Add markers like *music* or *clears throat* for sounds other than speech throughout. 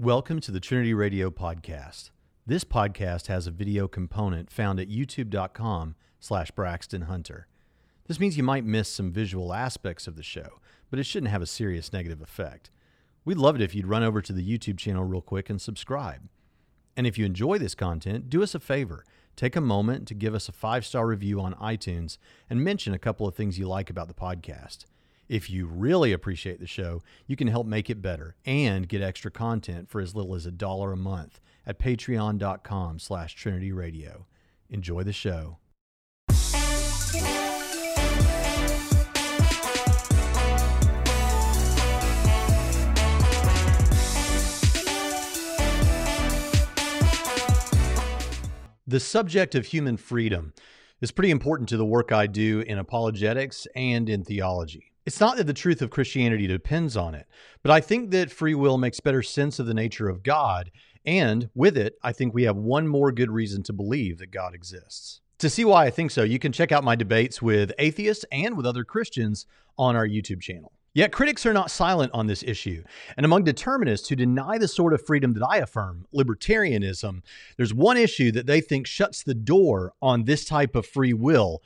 Welcome to the Trinity Radio podcast. This podcast has a video component found at youtube.com slash Braxton Hunter. This means you might miss some visual aspects of the show, but it shouldn't have a serious negative effect. We'd love it if you'd run over to the YouTube channel real quick and subscribe. And if you enjoy this content, do us a favor. Take a moment to give us a five star review on iTunes and mention a couple of things you like about the podcast. If you really appreciate the show, you can help make it better and get extra content for as little as a dollar a month at patreon.com slash Trinity Radio. Enjoy the show. The subject of human freedom is pretty important to the work I do in apologetics and in theology. It's not that the truth of Christianity depends on it, but I think that free will makes better sense of the nature of God. And with it, I think we have one more good reason to believe that God exists. To see why I think so, you can check out my debates with atheists and with other Christians on our YouTube channel. Yet critics are not silent on this issue. And among determinists who deny the sort of freedom that I affirm, libertarianism, there's one issue that they think shuts the door on this type of free will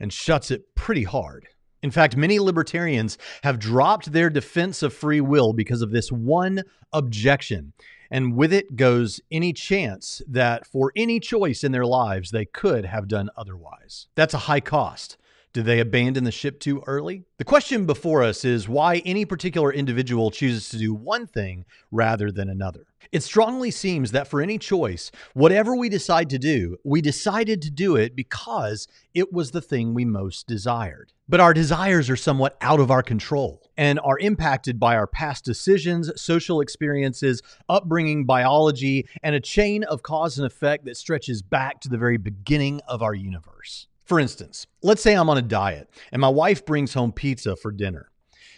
and shuts it pretty hard. In fact, many libertarians have dropped their defense of free will because of this one objection. And with it goes any chance that for any choice in their lives, they could have done otherwise. That's a high cost. Did they abandon the ship too early? The question before us is why any particular individual chooses to do one thing rather than another. It strongly seems that for any choice, whatever we decide to do, we decided to do it because it was the thing we most desired. But our desires are somewhat out of our control and are impacted by our past decisions, social experiences, upbringing, biology, and a chain of cause and effect that stretches back to the very beginning of our universe. For instance, let's say I'm on a diet and my wife brings home pizza for dinner.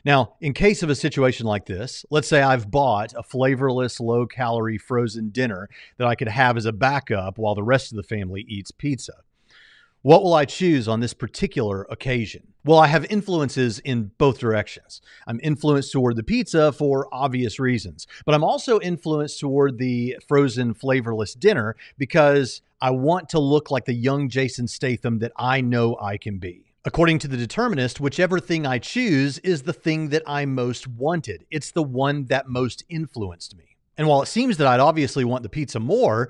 Now, in case of a situation like this, let's say I've bought a flavorless, low calorie frozen dinner that I could have as a backup while the rest of the family eats pizza. What will I choose on this particular occasion? Well, I have influences in both directions. I'm influenced toward the pizza for obvious reasons, but I'm also influenced toward the frozen, flavorless dinner because I want to look like the young Jason Statham that I know I can be. According to the determinist, whichever thing I choose is the thing that I most wanted. It's the one that most influenced me. And while it seems that I'd obviously want the pizza more,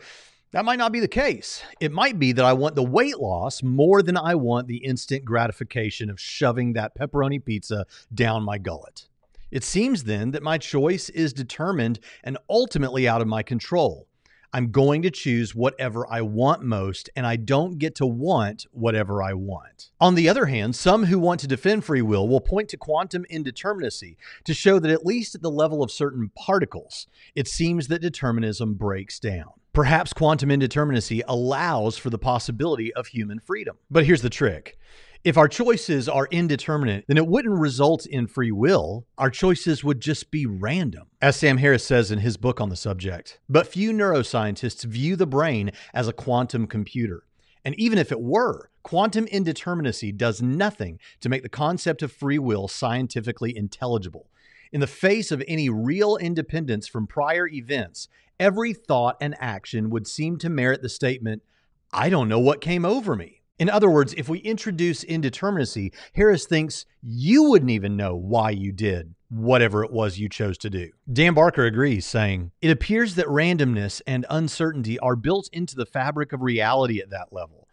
that might not be the case. It might be that I want the weight loss more than I want the instant gratification of shoving that pepperoni pizza down my gullet. It seems then that my choice is determined and ultimately out of my control. I'm going to choose whatever I want most, and I don't get to want whatever I want. On the other hand, some who want to defend free will will point to quantum indeterminacy to show that, at least at the level of certain particles, it seems that determinism breaks down. Perhaps quantum indeterminacy allows for the possibility of human freedom. But here's the trick if our choices are indeterminate, then it wouldn't result in free will. Our choices would just be random, as Sam Harris says in his book on the subject. But few neuroscientists view the brain as a quantum computer. And even if it were, quantum indeterminacy does nothing to make the concept of free will scientifically intelligible. In the face of any real independence from prior events, every thought and action would seem to merit the statement, I don't know what came over me. In other words, if we introduce indeterminacy, Harris thinks you wouldn't even know why you did whatever it was you chose to do. Dan Barker agrees, saying, It appears that randomness and uncertainty are built into the fabric of reality at that level.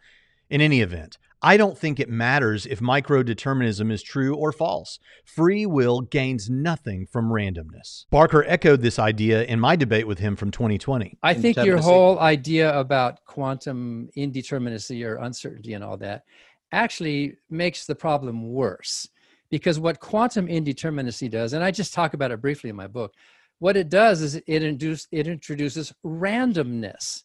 In any event, I don't think it matters if microdeterminism is true or false. Free will gains nothing from randomness. Barker echoed this idea in my debate with him from 2020. I think your whole idea about quantum indeterminacy or uncertainty and all that actually makes the problem worse. Because what quantum indeterminacy does, and I just talk about it briefly in my book, what it does is it, induce, it introduces randomness.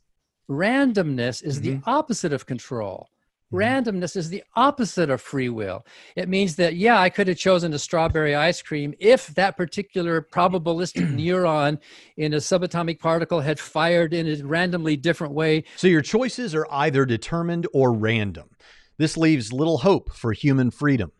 Randomness is mm-hmm. the opposite of control. Mm-hmm. Randomness is the opposite of free will. It means that, yeah, I could have chosen a strawberry ice cream if that particular probabilistic *clears throat* neuron in a subatomic particle had fired in a randomly different way. So your choices are either determined or random. This leaves little hope for human freedom.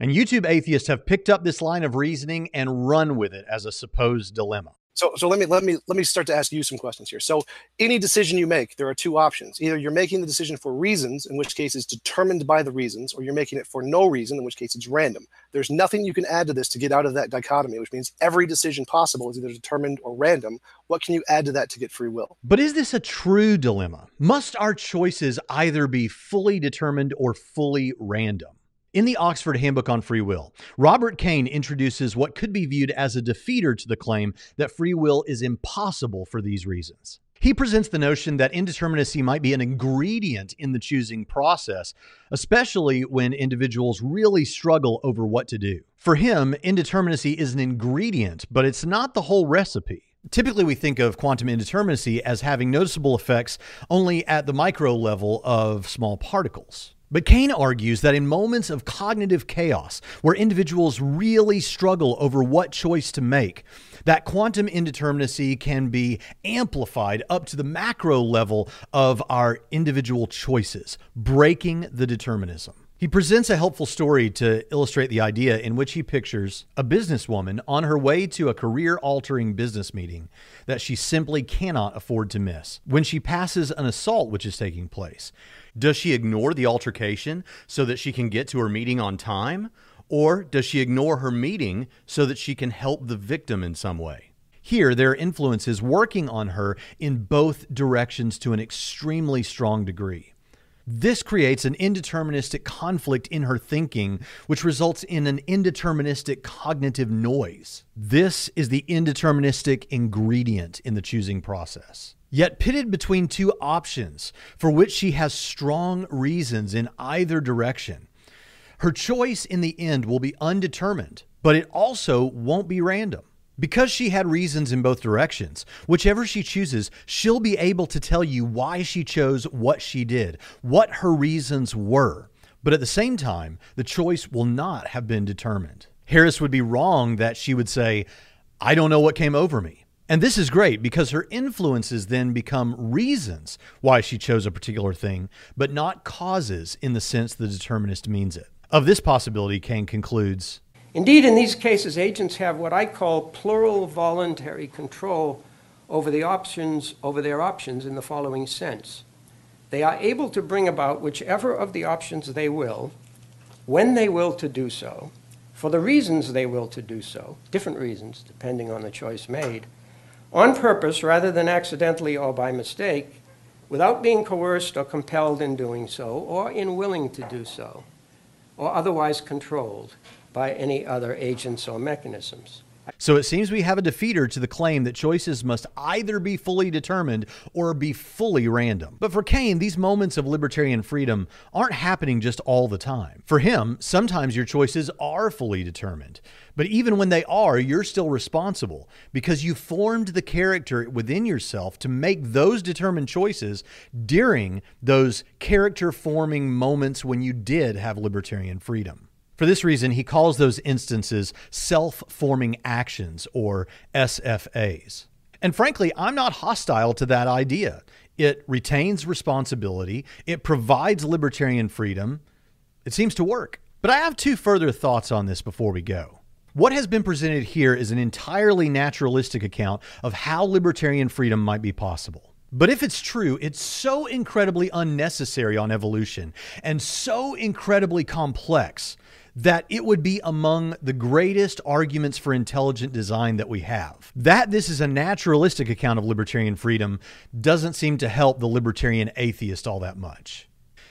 And YouTube atheists have picked up this line of reasoning and run with it as a supposed dilemma. So, so let me let me let me start to ask you some questions here. So, any decision you make, there are two options. Either you're making the decision for reasons, in which case it's determined by the reasons, or you're making it for no reason, in which case it's random. There's nothing you can add to this to get out of that dichotomy, which means every decision possible is either determined or random. What can you add to that to get free will? But is this a true dilemma? Must our choices either be fully determined or fully random? In the Oxford Handbook on Free Will, Robert Kane introduces what could be viewed as a defeater to the claim that free will is impossible for these reasons. He presents the notion that indeterminacy might be an ingredient in the choosing process, especially when individuals really struggle over what to do. For him, indeterminacy is an ingredient, but it's not the whole recipe. Typically, we think of quantum indeterminacy as having noticeable effects only at the micro level of small particles. But Kane argues that in moments of cognitive chaos, where individuals really struggle over what choice to make, that quantum indeterminacy can be amplified up to the macro level of our individual choices, breaking the determinism. He presents a helpful story to illustrate the idea in which he pictures a businesswoman on her way to a career altering business meeting that she simply cannot afford to miss. When she passes an assault which is taking place, does she ignore the altercation so that she can get to her meeting on time? Or does she ignore her meeting so that she can help the victim in some way? Here, there are influences working on her in both directions to an extremely strong degree. This creates an indeterministic conflict in her thinking, which results in an indeterministic cognitive noise. This is the indeterministic ingredient in the choosing process. Yet, pitted between two options for which she has strong reasons in either direction, her choice in the end will be undetermined, but it also won't be random. Because she had reasons in both directions, whichever she chooses, she'll be able to tell you why she chose what she did, what her reasons were. But at the same time, the choice will not have been determined. Harris would be wrong that she would say, I don't know what came over me. And this is great because her influences then become reasons why she chose a particular thing, but not causes in the sense the determinist means it. Of this possibility, Kane concludes Indeed, in these cases, agents have what I call plural voluntary control over the options over their options in the following sense. They are able to bring about whichever of the options they will, when they will to do so, for the reasons they will to do so, different reasons depending on the choice made, on purpose rather than accidentally or by mistake, without being coerced or compelled in doing so, or in willing to do so, or otherwise controlled by any other agents or mechanisms. So it seems we have a defeater to the claim that choices must either be fully determined or be fully random. But for Kane, these moments of libertarian freedom aren't happening just all the time. For him, sometimes your choices are fully determined. But even when they are, you're still responsible because you formed the character within yourself to make those determined choices during those character forming moments when you did have libertarian freedom. For this reason, he calls those instances self forming actions or SFAs. And frankly, I'm not hostile to that idea. It retains responsibility, it provides libertarian freedom. It seems to work. But I have two further thoughts on this before we go. What has been presented here is an entirely naturalistic account of how libertarian freedom might be possible. But if it's true, it's so incredibly unnecessary on evolution and so incredibly complex that it would be among the greatest arguments for intelligent design that we have. That this is a naturalistic account of libertarian freedom doesn't seem to help the libertarian atheist all that much.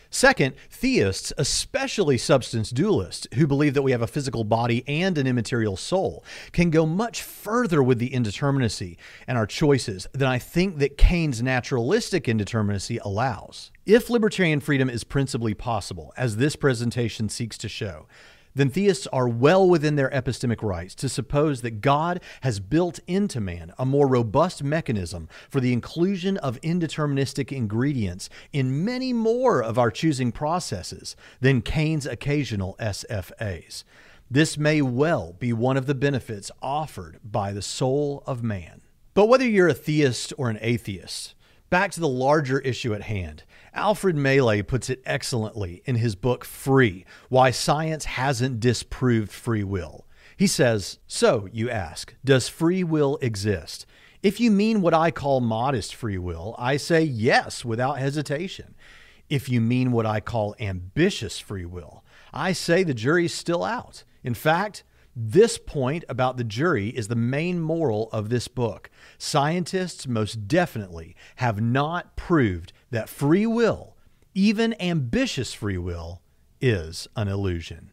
Second, theists, especially substance dualists, who believe that we have a physical body and an immaterial soul, can go much further with the indeterminacy and our choices than I think that Kane's naturalistic indeterminacy allows. If libertarian freedom is principally possible, as this presentation seeks to show, then theists are well within their epistemic rights to suppose that God has built into man a more robust mechanism for the inclusion of indeterministic ingredients in many more of our choosing processes than Kane's occasional SFAs. This may well be one of the benefits offered by the soul of man. But whether you're a theist or an atheist, back to the larger issue at hand. Alfred Mele puts it excellently in his book Free Why Science Hasn't Disproved Free Will. He says, So, you ask, does free will exist? If you mean what I call modest free will, I say yes without hesitation. If you mean what I call ambitious free will, I say the jury's still out. In fact, this point about the jury is the main moral of this book. Scientists most definitely have not proved that free will, even ambitious free will, is an illusion.